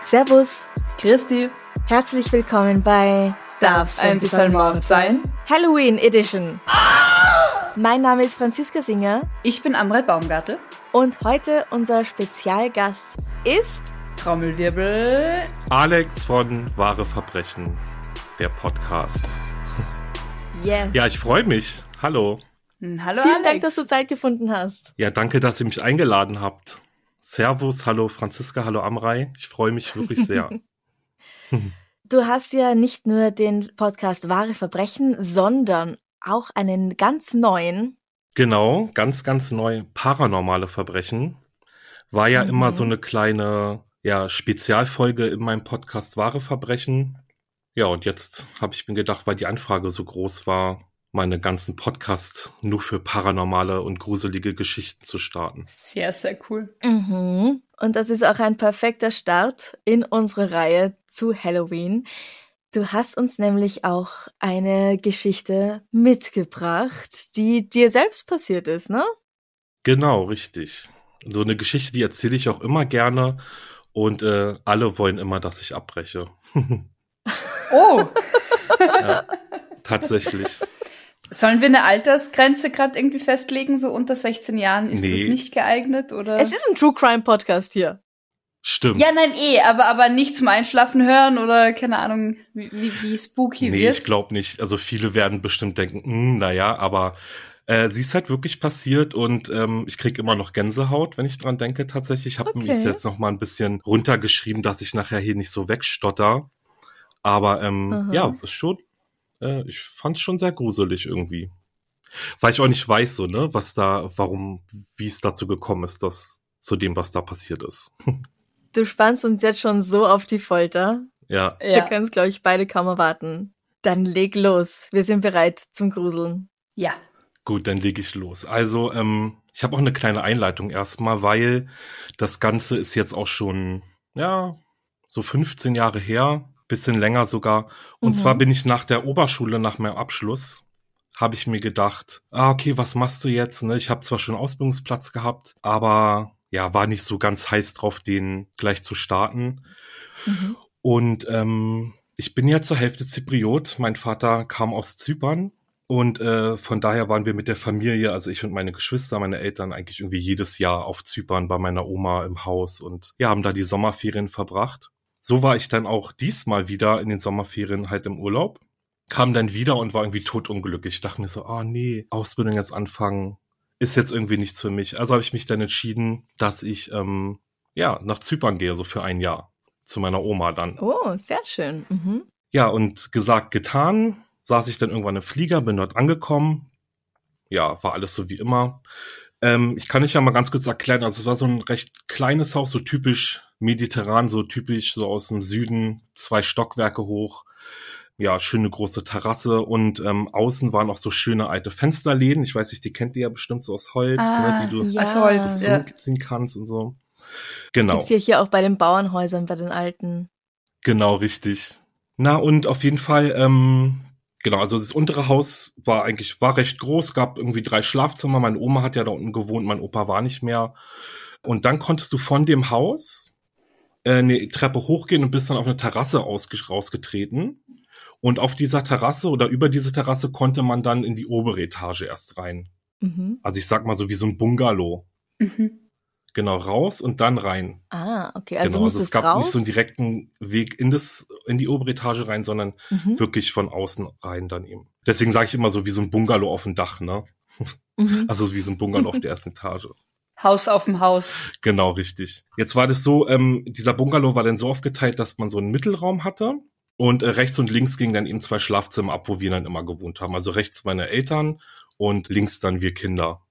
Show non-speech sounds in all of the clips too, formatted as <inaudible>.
Servus, Christi, herzlich willkommen bei darf's ein bisschen Mord sein? Halloween Edition. Mein Name ist Franziska Singer Ich bin Amrei Baumgartel. und heute unser Spezialgast ist Trommelwirbel. Alex von Wahre Verbrechen, der Podcast. Yes. Ja, ich freue mich. Hallo. Hm, Hallo Vielen Alex. Dank, dass du Zeit gefunden hast. Ja, danke, dass ihr mich eingeladen habt. Servus, hallo Franziska, hallo Amrei. Ich freue mich wirklich sehr. <laughs> Du hast ja nicht nur den Podcast Wahre Verbrechen, sondern auch einen ganz neuen. genau, ganz, ganz neu. Paranormale Verbrechen. War ja Mhm. immer so eine kleine, ja, Spezialfolge in meinem Podcast Wahre Verbrechen. Ja, und jetzt habe ich mir gedacht, weil die Anfrage so groß war, meine ganzen Podcasts nur für paranormale und gruselige Geschichten zu starten. Sehr, sehr cool. Mhm. Und das ist auch ein perfekter Start in unsere Reihe zu Halloween. Du hast uns nämlich auch eine Geschichte mitgebracht, die dir selbst passiert ist, ne? Genau, richtig. So eine Geschichte, die erzähle ich auch immer gerne und äh, alle wollen immer, dass ich abbreche. <laughs> Oh, ja, tatsächlich. sollen wir eine Altersgrenze gerade irgendwie festlegen? So unter 16 Jahren ist Nee. das nicht geeignet? Oder? Es ist ein True Crime Podcast hier. Stimmt. ja, nein, eh, aber, aber nicht zum Einschlafen hören oder keine Ahnung, wie, wie, wie spooky nee, wird's. ich glaube nicht. Also viele werden bestimmt denken, hm, naja, aber äh, sie ist halt wirklich passiert und ähm, ich krieg immer noch Gänsehaut, wenn ich dran denke. Tatsächlich, ich habe Okay. mir jetzt noch mal ein bisschen runtergeschrieben, dass ich nachher hier nicht so wegstotter. Aber ähm, Aha. ja, schon. Äh, ich fand schon sehr gruselig irgendwie, weil ich auch nicht weiß, so ne, was da, warum, wie es dazu gekommen ist, dass zu dem, was da passiert ist. <laughs> Du spannst uns jetzt schon so auf die Folter. ja. Wir Ja. können es, glaube ich, beide kaum erwarten. Dann leg los. Wir sind bereit zum Gruseln. ja. Gut, dann lege ich los. Also, ähm, ich habe auch eine kleine Einleitung erstmal, weil das Ganze ist jetzt auch schon, ja, so 15 Jahre her, bisschen länger sogar. Und Mhm. zwar bin ich nach der Oberschule, nach meinem Abschluss, habe ich mir gedacht, ah, okay, was machst du jetzt? Ne? Ich habe zwar schon einen Ausbildungsplatz gehabt, aber ja, war nicht so ganz heiß drauf, den gleich zu starten. Mhm. Und ähm, ich bin ja zur Hälfte Zypriot. Mein Vater kam aus Zypern. Und äh, von daher waren wir mit der Familie, also ich und meine Geschwister, meine Eltern, eigentlich irgendwie jedes Jahr auf Zypern bei meiner Oma im Haus und ja, haben da die Sommerferien verbracht. So war ich dann auch diesmal wieder in den Sommerferien halt im Urlaub. Kam dann wieder und war irgendwie totunglücklich. Ich dachte mir so, ah nee, Ausbildung jetzt anfangen, ist jetzt irgendwie nichts für mich. Also habe ich mich dann entschieden, dass ich ähm, ja nach Zypern gehe, so für ein Jahr. Zu meiner Oma dann. Oh, sehr schön. Mhm. Ja, und gesagt, getan, saß ich dann irgendwann im Flieger, bin dort angekommen. Ja, war alles so wie immer. Ähm, ich kann euch ja mal ganz kurz erklären, also es war so ein recht kleines Haus, so typisch mediterran, so typisch so aus dem Süden, zwei Stockwerke hoch. Ja, schöne große Terrasse und ähm, außen waren auch so schöne alte Fensterläden. Ich weiß nicht, die kennt ihr ja bestimmt so aus Holz, Ah, ne, die du ja. Aus Holz, so ja. zuziehen kannst und so. Genau. Gibt's ja hier auch bei den Bauernhäusern, bei den alten. Genau, richtig. Na, und auf jeden Fall, ähm, genau, also das untere Haus war eigentlich, war recht groß, gab irgendwie drei Schlafzimmer. Meine Oma hat ja da unten gewohnt, mein Opa war nicht mehr. Und dann konntest du von dem Haus äh, eine Treppe hochgehen und bist dann auf eine Terrasse ausge- rausgetreten. Und auf dieser Terrasse oder über diese Terrasse konnte man dann in die obere Etage erst rein. Mhm. Also ich sag mal so wie so ein Bungalow. Mhm. Genau, raus und dann rein. Ah, okay. Also genau, also es es gab raus. nicht so einen direkten Weg in das in die obere Etage rein, sondern mhm. wirklich von außen rein dann eben. Deswegen sage ich immer so wie so ein Bungalow auf dem Dach, ne? Mhm. <laughs> Also wie so ein Bungalow auf der ersten Etage. <laughs> Haus auf dem Haus. Genau, richtig. Jetzt war das so, ähm, dieser Bungalow war dann so aufgeteilt, dass man so einen Mittelraum hatte Und äh, rechts und links gingen dann eben zwei Schlafzimmer ab, wo wir dann immer gewohnt haben. Also rechts meine Eltern und links dann wir Kinder.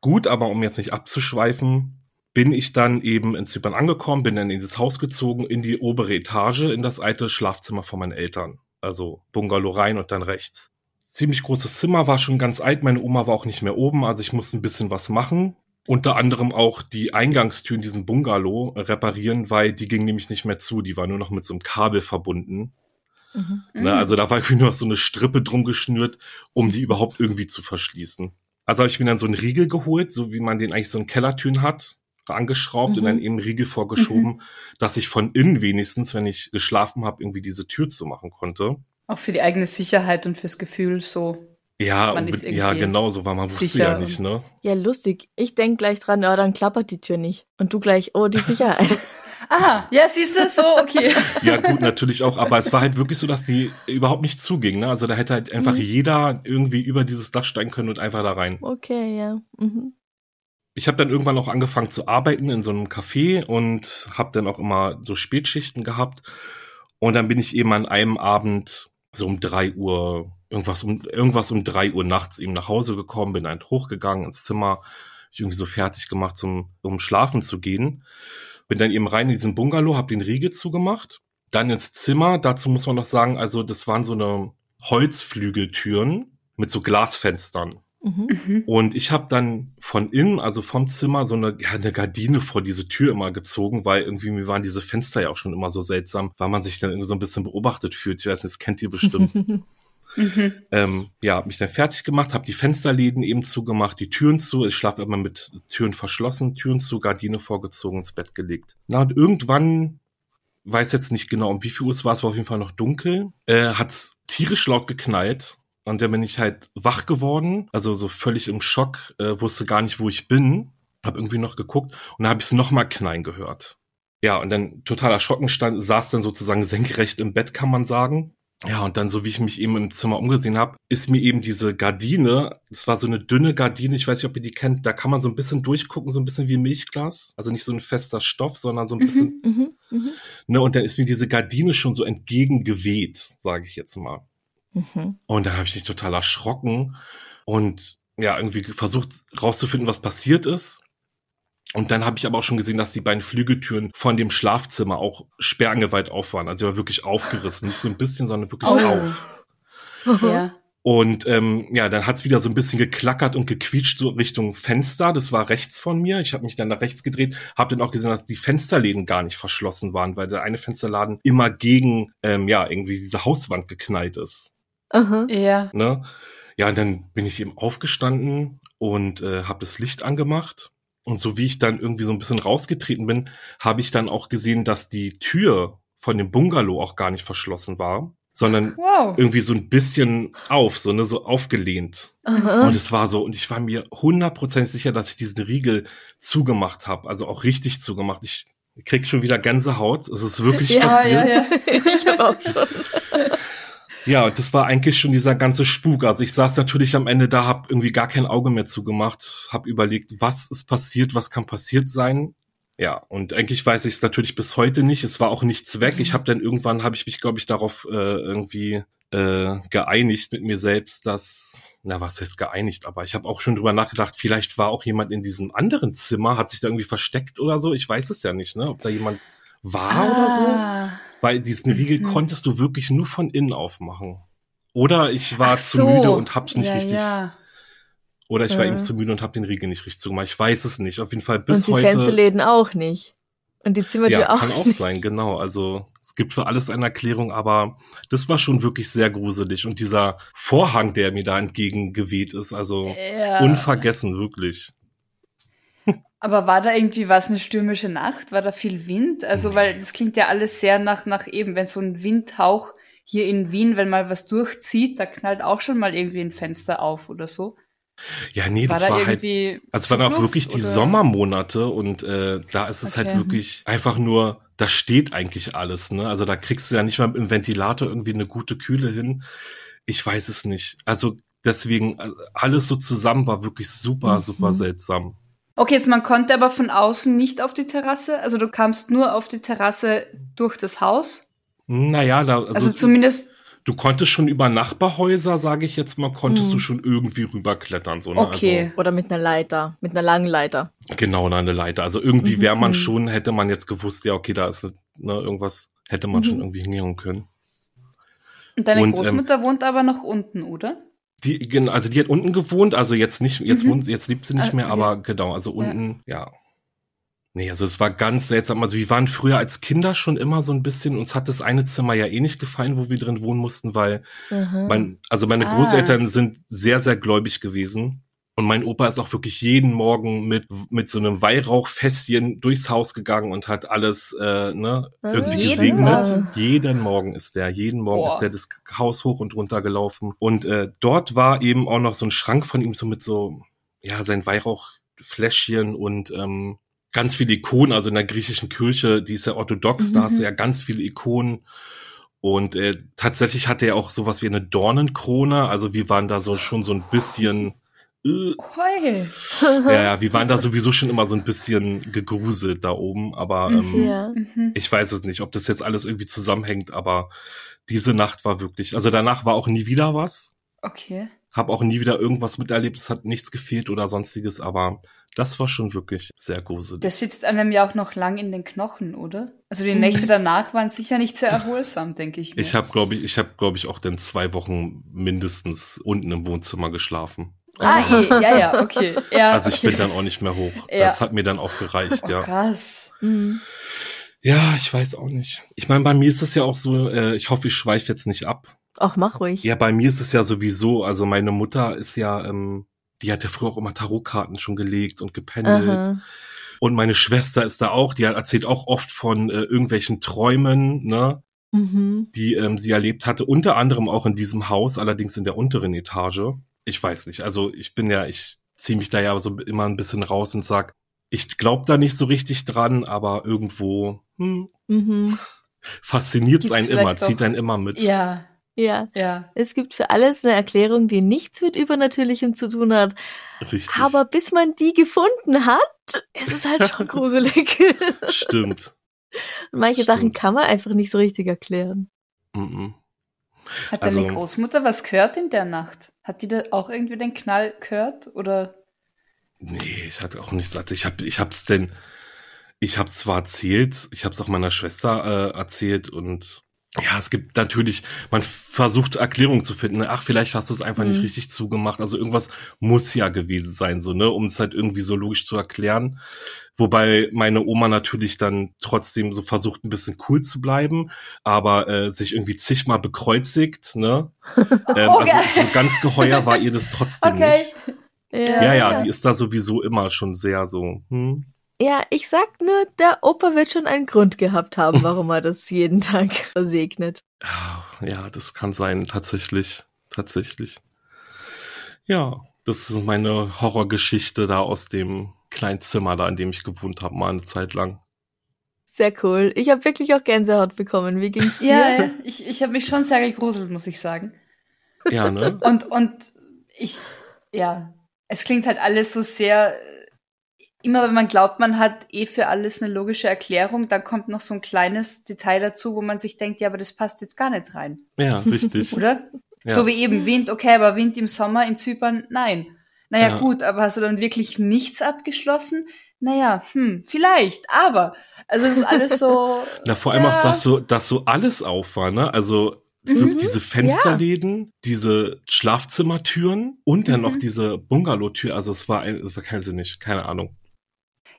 Gut, aber um jetzt nicht abzuschweifen, bin ich dann eben in Zypern angekommen, bin dann in dieses Haus gezogen, in die obere Etage, in das alte Schlafzimmer von meinen Eltern. Also Bungalow rein und dann rechts. Ziemlich großes Zimmer, war schon ganz alt, meine Oma war auch nicht mehr oben, also ich musste ein bisschen was machen. Unter anderem auch die Eingangstür in diesem Bungalow reparieren, weil die ging nämlich nicht mehr zu, die war nur noch mit so einem Kabel verbunden. Mhm. Ne, also da war irgendwie nur noch so eine Strippe drum geschnürt, um die überhaupt irgendwie zu verschließen. Also habe ich mir dann so einen Riegel geholt, so wie man den eigentlich so in Kellertüren hat, angeschraubt Mhm. und dann eben Riegel vorgeschoben, dass ich von innen wenigstens, wenn ich geschlafen habe, irgendwie diese Tür zu machen konnte. Auch für die eigene Sicherheit und fürs Gefühl so. Ja, ja, genau so, weil man wusste sicher ja nicht, ne? Ja, lustig. Ich denk gleich dran, ja, dann klappert die Tür nicht. Und du gleich, oh, die <laughs> Sicherheit. Aha, ja, siehst du, so, okay. Ja, gut, natürlich auch, aber es war halt wirklich so, dass die überhaupt nicht zuging, ne? Also da hätte halt einfach Mhm. jeder irgendwie über dieses Dach steigen können und einfach da rein. Okay, ja. Mhm. Ich habe dann irgendwann auch angefangen zu arbeiten in so einem Café und habe dann auch immer so Spätschichten gehabt. Und dann bin ich eben an einem Abend so um drei Uhr, irgendwas um, irgendwas um drei Uhr nachts eben nach Hause gekommen, bin dann hochgegangen ins Zimmer, mich irgendwie so fertig gemacht, zum, um schlafen zu gehen. Bin dann eben rein in diesen Bungalow, habe den Riegel zugemacht, dann ins Zimmer. Dazu muss man noch sagen, also das waren so eine Holzflügeltüren mit so Glasfenstern. Mhm. Mhm. Und ich habe dann von innen, also vom Zimmer, so eine, ja, eine Gardine vor diese Tür immer gezogen, weil irgendwie mir waren diese Fenster ja auch schon immer so seltsam, weil man sich dann irgendwie so ein bisschen beobachtet fühlt. Ich weiß nicht, das kennt ihr bestimmt. <laughs> Mhm. ähm, ja, hab mich dann fertig gemacht, habe die Fensterläden eben zugemacht, die Türen zu. Ich schlafe immer mit Türen verschlossen, Türen zu, Gardine vorgezogen, ins Bett gelegt. Na und irgendwann, weiß jetzt nicht genau, um wie viel Uhr es war, es war auf jeden Fall noch dunkel, äh, hat's tierisch laut geknallt. Und dann bin ich halt wach geworden, also so völlig im Schock, äh, wusste gar nicht, wo ich bin, hab irgendwie noch geguckt und dann habe ich es nochmal knallen gehört. Ja, und dann total erschrocken stand, saß dann sozusagen senkrecht im Bett, kann man sagen. Ja, und dann, so wie ich mich eben im Zimmer umgesehen habe, ist mir eben diese Gardine, das war so eine dünne Gardine, ich weiß nicht, ob ihr die kennt, da kann man so ein bisschen durchgucken, so ein bisschen wie Milchglas. Also nicht so ein fester Stoff, sondern so ein bisschen, Mhm. Mhm. ne, und dann ist mir diese Gardine schon so entgegengeweht, sage ich jetzt mal. Mhm. Und dann habe ich mich total erschrocken und ja, irgendwie versucht rauszufinden, was passiert ist. Und dann habe ich aber auch schon gesehen, dass die beiden Flügeltüren von dem Schlafzimmer auch sperrangeweit auf waren. Also sie war wirklich aufgerissen. Nicht so ein bisschen, sondern wirklich Oh. auf. Ja. Und ähm, ja, dann hat's wieder so ein bisschen geklackert und gequietscht so Richtung Fenster. Das war rechts von mir. Ich habe mich dann nach rechts gedreht, habe dann auch gesehen, dass die Fensterläden gar nicht verschlossen waren, weil der eine Fensterladen immer gegen ähm, ja irgendwie diese Hauswand geknallt ist. Aha. Ja. Ne? Ja, und dann bin ich eben aufgestanden und äh, habe das Licht angemacht. Und so wie ich dann irgendwie so ein bisschen rausgetreten bin, habe ich dann auch gesehen, dass die Tür von dem Bungalow auch gar nicht verschlossen war, sondern Wow. irgendwie so ein bisschen auf, so, ne, so aufgelehnt. Aha. Und es war so, und ich war mir hundertprozentig sicher, dass ich diesen Riegel zugemacht habe, also auch richtig zugemacht. Ich krieg schon wieder Gänsehaut. Es ist wirklich <laughs> Ja, passiert. ja, ja. ich habe auch schon. <laughs> Ja, und das war eigentlich schon dieser ganze Spuk. Also ich saß natürlich am Ende da, hab irgendwie gar kein Auge mehr zugemacht, hab überlegt, was ist passiert, was kann passiert sein. Ja, und eigentlich weiß ich es natürlich bis heute nicht. Es war auch nichts weg. Ich habe dann irgendwann, habe ich mich, glaube ich, darauf äh, irgendwie äh, geeinigt mit mir selbst, dass, na was heißt geeinigt, aber ich habe auch schon drüber nachgedacht, vielleicht war auch jemand in diesem anderen Zimmer, hat sich da irgendwie versteckt oder so. Ich weiß es ja nicht, ne, ob da jemand war oder so. Weil diesen Riegel Mhm. konntest du wirklich nur von innen aufmachen. Oder ich war Ach zu so. müde und hab's nicht ja, richtig. Ja. Oder ich war Äh. eben zu müde und hab den Riegel nicht richtig zugemacht. Ich weiß es nicht. Auf jeden Fall Und bis die heute. Fensterläden auch nicht. Und die Zimmertür ja, auch kann auch nicht. sein, genau. Also es gibt für alles eine Erklärung, aber das war schon wirklich sehr gruselig. Und dieser Vorhang, der mir da entgegengeweht ist, also ja. unvergessen, wirklich. Aber war da irgendwie was eine stürmische Nacht? War da viel Wind? Also, weil das klingt ja alles sehr nach, nach eben, wenn so ein Windhauch hier in Wien, wenn mal was durchzieht, da knallt auch schon mal irgendwie ein Fenster auf oder so. Ja, nee, War das da war halt irgendwie. Also es waren auch wirklich die oder? Sommermonate und äh, da ist es Okay. halt wirklich einfach nur, da steht eigentlich alles, ne? Also da kriegst du ja nicht mal im Ventilator irgendwie eine gute Kühle hin. Ich weiß es nicht. Also deswegen, äh, alles so zusammen war wirklich super, Mhm. super seltsam. Okay, jetzt man konnte aber von außen nicht auf die Terrasse. Also du kamst nur auf die Terrasse durch das Haus. Naja, da, also, Also zumindest, du konntest schon über Nachbarhäuser, sage ich jetzt mal, konntest Mhm. du schon irgendwie rüberklettern. So, ne? okay. Oder mit einer Leiter, mit einer langen Leiter. Also, genau, na, eine Leiter. Also irgendwie wäre man Mhm. schon, hätte man jetzt gewusst, ja, okay, da ist ne, irgendwas, hätte man Mhm. schon irgendwie hinhauen können. Und deine Und, ähm, Großmutter wohnt aber noch unten, oder? Die, also die hat unten gewohnt, also jetzt nicht, jetzt Mhm. wohnt, jetzt lebt sie nicht Ah, mehr, ja. aber genau, also unten, ja. Nee, also es war ganz seltsam. Also wir waren früher als Kinder schon immer so ein bisschen, uns hat das eine Zimmer ja eh nicht gefallen, wo wir drin wohnen mussten, weil Mhm. mein, also meine Ah. Großeltern sind sehr, sehr gläubig gewesen. Und mein Opa ist auch wirklich jeden Morgen mit, mit so einem Weihrauchfässchen durchs Haus gegangen und hat alles äh, ne, Ah, irgendwie jeden gesegnet. Morgen? Jeden Morgen ist der, jeden Morgen Boah. ist der das Haus hoch und runter gelaufen. Und äh, dort war eben auch noch so ein Schrank von ihm so mit so, ja, sein Weihrauchfläschchen und ähm, ganz viele Ikonen, also in der griechischen Kirche, die ist ja orthodox, da hast du Mhm. ja ganz viele Ikonen. Und äh, tatsächlich hatte er auch sowas wie eine Dornenkrone. Also wir waren da so schon so ein bisschen, äh, Hey. <laughs> ja, ja, wir waren da sowieso schon immer so ein bisschen gegruselt da oben. Aber ähm, Ja. Mhm. ich weiß es nicht, ob das jetzt alles irgendwie zusammenhängt. Aber diese Nacht war wirklich, also danach war auch nie wieder was. Okay. Hab auch nie wieder irgendwas miterlebt. Es hat nichts gefehlt oder sonstiges. Aber das war schon wirklich sehr gruselig. Das sitzt einem ja auch noch lang in den Knochen, oder? Also die Mhm. Nächte danach waren sicher nicht sehr erholsam, denke ich mir. Ich habe, glaube ich, ich habe, glaube ich, auch dann zwei Wochen mindestens unten im Wohnzimmer geschlafen. Ah, eh, ja, ja, okay. <laughs> Ja, Also ich okay. bin dann auch nicht mehr hoch. <laughs> Ja. Das hat mir dann auch gereicht, Oh, ja. krass. Mhm. Ja, ich weiß auch nicht. Ich meine, bei mir ist es ja auch so, äh, ich hoffe, ich schweife jetzt nicht ab. Ach, mach ruhig. Ja, bei mir ist es ja sowieso, also meine Mutter ist ja, ähm, die hat ja früher auch immer Tarotkarten schon gelegt und gependelt. Aha. Und meine Schwester ist da auch, die erzählt auch oft von äh, irgendwelchen Träumen, ne, Mhm. die ähm, sie erlebt hatte, unter anderem auch in diesem Haus, allerdings in der unteren Etage. Ich weiß nicht, also ich bin ja, ich ziehe mich da ja so immer ein bisschen raus und sag, ich glaube da nicht so richtig dran, aber irgendwo hm, Mhm. <laughs> fasziniert es Gibt's einen immer, zieht einen immer mit. Ja, Ja. ja. Es gibt für alles eine Erklärung, die nichts mit Übernatürlichem zu tun hat. Richtig. Aber bis man die gefunden hat, ist es halt schon <laughs> gruselig. Stimmt. Und manche Stimmt. Sachen kann man einfach nicht so richtig erklären. Mhm. Hat Also- deine Großmutter was gehört in der Nacht? Hat die da auch irgendwie den Knall gehört? Oder? Nee, ich hatte auch nichts. Ich hab, ich hab's denn, ich hab's zwar erzählt, ich hab's auch meiner Schwester äh, erzählt und ja, es gibt natürlich, man versucht Erklärungen zu finden. Ach, vielleicht hast du es einfach nicht Mhm. richtig zugemacht. Also irgendwas muss ja gewesen sein, so ne, um es halt irgendwie so logisch zu erklären. Wobei meine Oma natürlich dann trotzdem so versucht, ein bisschen cool zu bleiben, aber äh, sich irgendwie zigmal bekreuzigt, ne? <laughs> ähm, also geil. so ganz geheuer war ihr das <laughs> trotzdem nicht. Ja, ja, die ist da sowieso immer schon sehr so. Hm? Ja, ich sag nur, der Opa wird schon einen Grund gehabt haben, warum er das jeden Tag <laughs> versegnet. Ah, Ja, das kann sein, tatsächlich. Tatsächlich. Ja, das ist meine Horrorgeschichte da aus dem kleinen Zimmer da, in dem ich gewohnt habe, mal eine Zeit lang. Sehr cool. Ich habe wirklich auch Gänsehaut bekommen. Wie ging's dir? Ja, ja. ich, ich habe mich schon sehr gegruselt, muss ich sagen. Ja, ne? Und, und ich, ja, es klingt halt alles so sehr, immer wenn man glaubt, man hat eh für alles eine logische Erklärung, dann kommt noch so ein kleines Detail dazu, wo man sich denkt, ja, aber das passt jetzt gar nicht rein, Ja, richtig. <laughs> oder? Ja. So wie eben Wind, okay, aber Wind im Sommer in Zypern, nein. Naja, Ja. gut, aber hast du dann wirklich nichts abgeschlossen? Naja, hm, vielleicht, aber. Also es ist alles so. <laughs> Na, vor allem Ja. auch, dass so, dass so alles auf war, ne? Also Mhm, diese Fensterläden, diese Schlafzimmertüren und dann Mhm. noch diese Bungalow-Tür. Also es war, ein, es war kein Sinn nicht, keine Ahnung.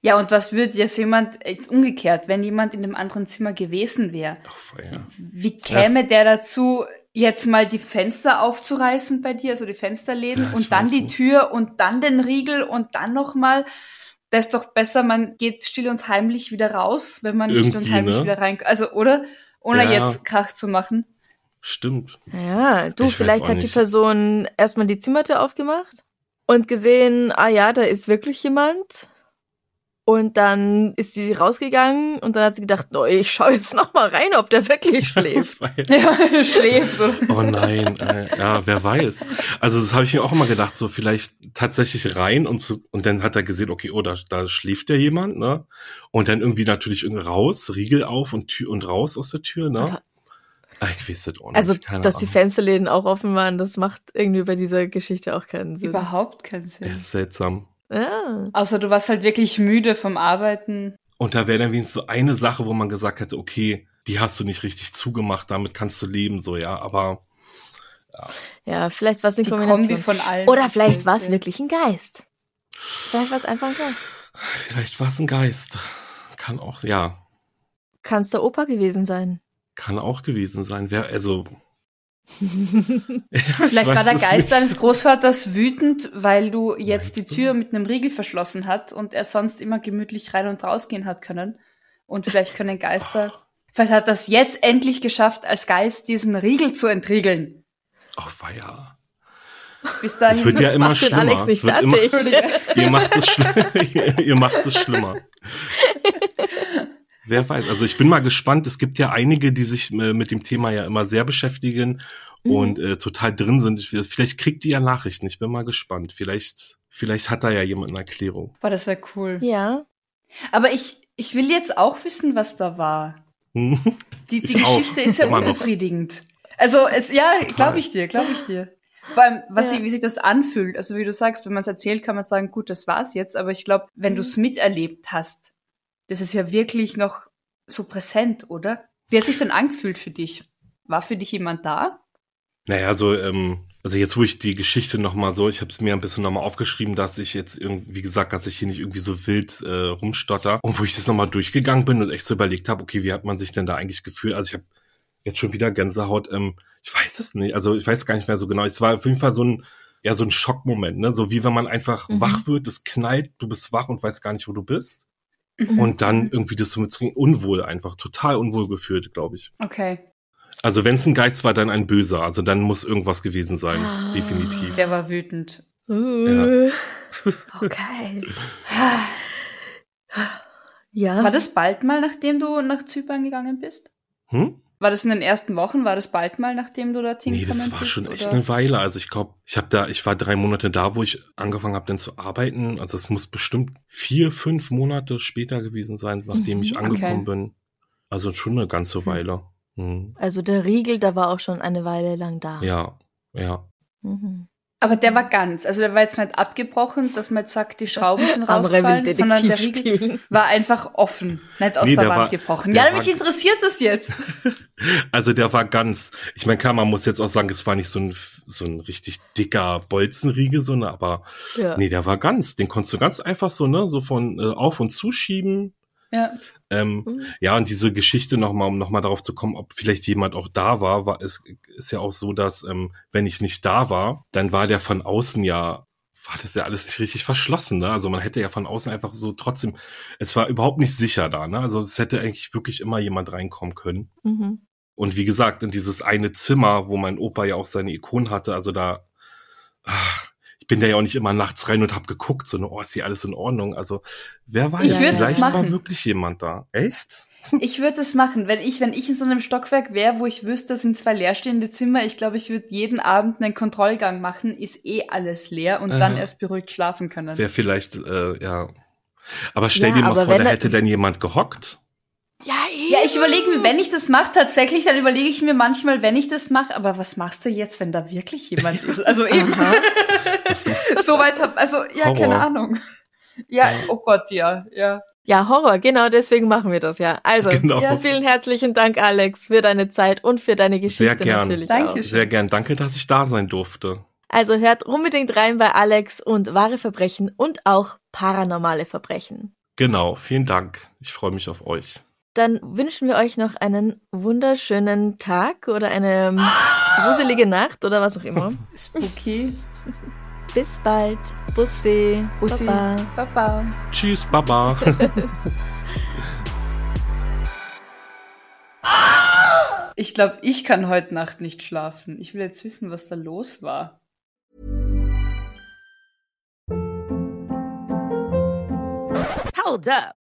Ja, und was würde jetzt jemand, jetzt umgekehrt, wenn jemand in dem anderen Zimmer gewesen wäre? Ach, ja. Wie käme der dazu, jetzt mal die Fenster aufzureißen bei dir, also die Fensterläden Ja, und dann die nicht. Tür und dann den Riegel und dann noch mal. Das ist doch besser, man geht still und heimlich wieder raus, wenn man still und Irgendwie, heimlich ne? wieder rein, also oder ohne Ja. jetzt Krach zu machen. Stimmt. Ja, du, Ich vielleicht hat die nicht. Person erstmal die Zimmertür aufgemacht und gesehen, ah ja, da ist wirklich jemand. Und dann ist sie rausgegangen und dann hat sie gedacht, oh, ich schau jetzt noch mal rein, ob der wirklich <laughs> schläft. <laughs> Ja, schläft oder? Oh nein, äh, ja, wer weiß. Also das habe ich mir auch immer gedacht, so vielleicht tatsächlich rein und so, und dann hat er gesehen, okay, oh, da, da schläft ja jemand, ne? Und dann irgendwie natürlich irgendwie raus, Riegel auf und Tür und raus aus der Tür, ne? Ah, Ich weiß es auch nicht. Also, keine dass die Ahnung. Fensterläden auch offen waren, das macht irgendwie bei dieser Geschichte auch keinen Sinn. Überhaupt keinen Sinn. Das ist seltsam. Ja. Außer du warst halt wirklich müde vom Arbeiten. Und da wäre dann wenigstens so eine Sache, wo man gesagt hätte, okay, die hast du nicht richtig zugemacht, damit kannst du leben, so, ja, aber ja, vielleicht war es eine Die Kombination. Kombi von allen. Oder vielleicht war es Ja. wirklich ein Geist. Vielleicht war es einfach ein Geist. vielleicht war es ein Geist. Kann auch, ja, Kann es der Opa gewesen sein? kann auch gewesen sein. Wer, also. <laughs> Vielleicht war der Geist deines Großvaters wütend, weil du jetzt Meinst die du? Tür mit einem Riegel verschlossen hat und er sonst immer gemütlich rein und rausgehen hat können. Und vielleicht können Geister. Vielleicht hat das jetzt endlich geschafft, als Geist diesen Riegel zu entriegeln. Oh, weia. Bis dahin. Es wird ja immer schlimmer. Alex nicht immer, fertig. <laughs> <laughs> ihr macht es schlimmer. ihr macht es schlimmer. Wer weiß. Also ich bin mal gespannt. Es gibt ja einige, die sich äh, mit dem Thema ja immer sehr beschäftigen Mhm. und äh, total drin sind. Ich, vielleicht kriegt die ja Nachrichten. Ich bin mal gespannt. Vielleicht, vielleicht hat da ja jemand eine Erklärung. Boah, das wäre cool. Ja. Aber ich, ich will jetzt auch wissen, was da war. Hm? <laughs> Die, die Ich auch. Geschichte ist ja Immer noch. unbefriedigend. Also es, ja, glaube ich dir, glaube ich dir. Vor allem, was Ja. sie, wie sich das anfühlt. Also wie du sagst, wenn man es erzählt, kann man sagen, gut, das war's jetzt. Aber ich glaube, wenn Mhm. du es miterlebt hast, das ist ja wirklich noch so präsent, oder? Wie hat sich denn angefühlt für dich? War für dich jemand da? Naja, so, ähm, also jetzt, wo ich die Geschichte nochmal so, ich habe es mir ein bisschen nochmal aufgeschrieben, dass ich jetzt irgendwie, wie gesagt, dass ich hier nicht irgendwie so wild äh, rumstotter. Und wo ich das nochmal durchgegangen bin und echt so überlegt habe, okay, wie hat man sich denn da eigentlich gefühlt? Also ich habe jetzt schon wieder Gänsehaut, ähm, ich weiß es nicht, also ich weiß gar nicht mehr so genau. Es war auf jeden Fall so ein, ja, so ein Schockmoment, ne? So wie wenn man einfach Mhm. wach wird, es knallt, du bist wach und weißt gar nicht, wo du bist. Mhm. Und dann irgendwie das so mit unwohl einfach, total unwohl gefühlt, glaube ich. Okay, Also wenn es ein Geist war, dann ein Böser. Also dann muss irgendwas gewesen sein, Ah. definitiv. der war wütend. Uh. <laughs> Okay. Ja. War das bald mal, nachdem du nach Zypern gegangen bist? Hm? War das in den ersten Wochen? War das bald mal, nachdem du dorthin Nee, das war bist? schon echt oder? eine Weile. Also ich glaube, ich habe da, ich war drei Monate da, wo ich angefangen habe, dann zu arbeiten. Also es muss bestimmt vier, fünf Monate später gewesen sein, nachdem Mhm, ich okay. angekommen bin. Also schon eine ganze Hm. Weile. Hm. Also der Riegel, der war auch schon eine Weile lang da. Ja, ja. Mhm. Aber der war ganz. Also der war jetzt nicht abgebrochen, dass man jetzt sagt, die Schrauben sind <laughs> rausgefallen, sondern der Riegel spielen. war einfach offen, nicht aus Nee, der der Wand war- gebrochen. der Ja, mich interessiert das jetzt. <laughs> Also der war ganz, ich meine, klar, man muss jetzt auch sagen, es war nicht so ein, so ein richtig dicker Bolzenriegel, so, ne, aber Ja. nee, der war ganz. Den konntest du ganz einfach so, ne, so von äh, auf und zuschieben. Ja. Ähm, Mhm. Ja, und diese Geschichte nochmal, um nochmal darauf zu kommen, ob vielleicht jemand auch da war, war es ist ja auch so, dass ähm, wenn ich nicht da war, dann war der von außen ja, war das ja alles nicht richtig verschlossen, ne? Also man hätte ja von außen einfach so trotzdem, es war überhaupt nicht sicher da, ne? Also es hätte eigentlich wirklich immer jemand reinkommen können. Mhm. Und wie gesagt, in dieses eine Zimmer, wo mein Opa ja auch seine Ikonen hatte, also da, ach, ich bin da ja auch nicht immer nachts rein und hab geguckt, so, ne, oh, ist hier alles in Ordnung. Also, wer weiß, Ich vielleicht war machen. wirklich jemand da. Echt? <laughs> Ich würde das machen, wenn ich, wenn ich in so einem Stockwerk wäre, wo ich wüsste, das sind zwei leerstehende Zimmer, ich glaube, ich würde jeden Abend einen Kontrollgang machen, ist eh alles leer und Äh. dann erst beruhigt schlafen können. Wäre vielleicht, äh, ja. Aber stell Ja, dir mal vor, da hätte denn jemand gehockt. Ja, eben. Ja, ich überlege mir, wenn ich das mache, tatsächlich, dann überlege ich mir manchmal, wenn ich das mache, aber was machst du jetzt, wenn da wirklich jemand ist? Also eben, Aha. <laughs> soweit hab, also, ja, Horror. keine Ahnung. Ja, oh Gott, ja, ja. Ja, Horror, genau deswegen machen wir das ja. Also, Genau. ja, vielen herzlichen Dank, Alex, für deine Zeit und für deine Geschichte Sehr gern. natürlich Danke. auch. Sehr gern. Danke, dass ich da sein durfte. Also hört unbedingt rein bei Alex und wahre Verbrechen und auch paranormale Verbrechen. Genau. Vielen Dank. Ich freue mich auf euch. Dann wünschen wir euch noch einen wunderschönen Tag oder eine ähm, gruselige Nacht oder was auch immer. <laughs> Spooky. Bis bald. Bussi. Bussi. Baba. Baba. Tschüss, Baba. <laughs> Ich glaube, ich kann heute Nacht nicht schlafen. Ich will jetzt wissen, was da los war. Hold up.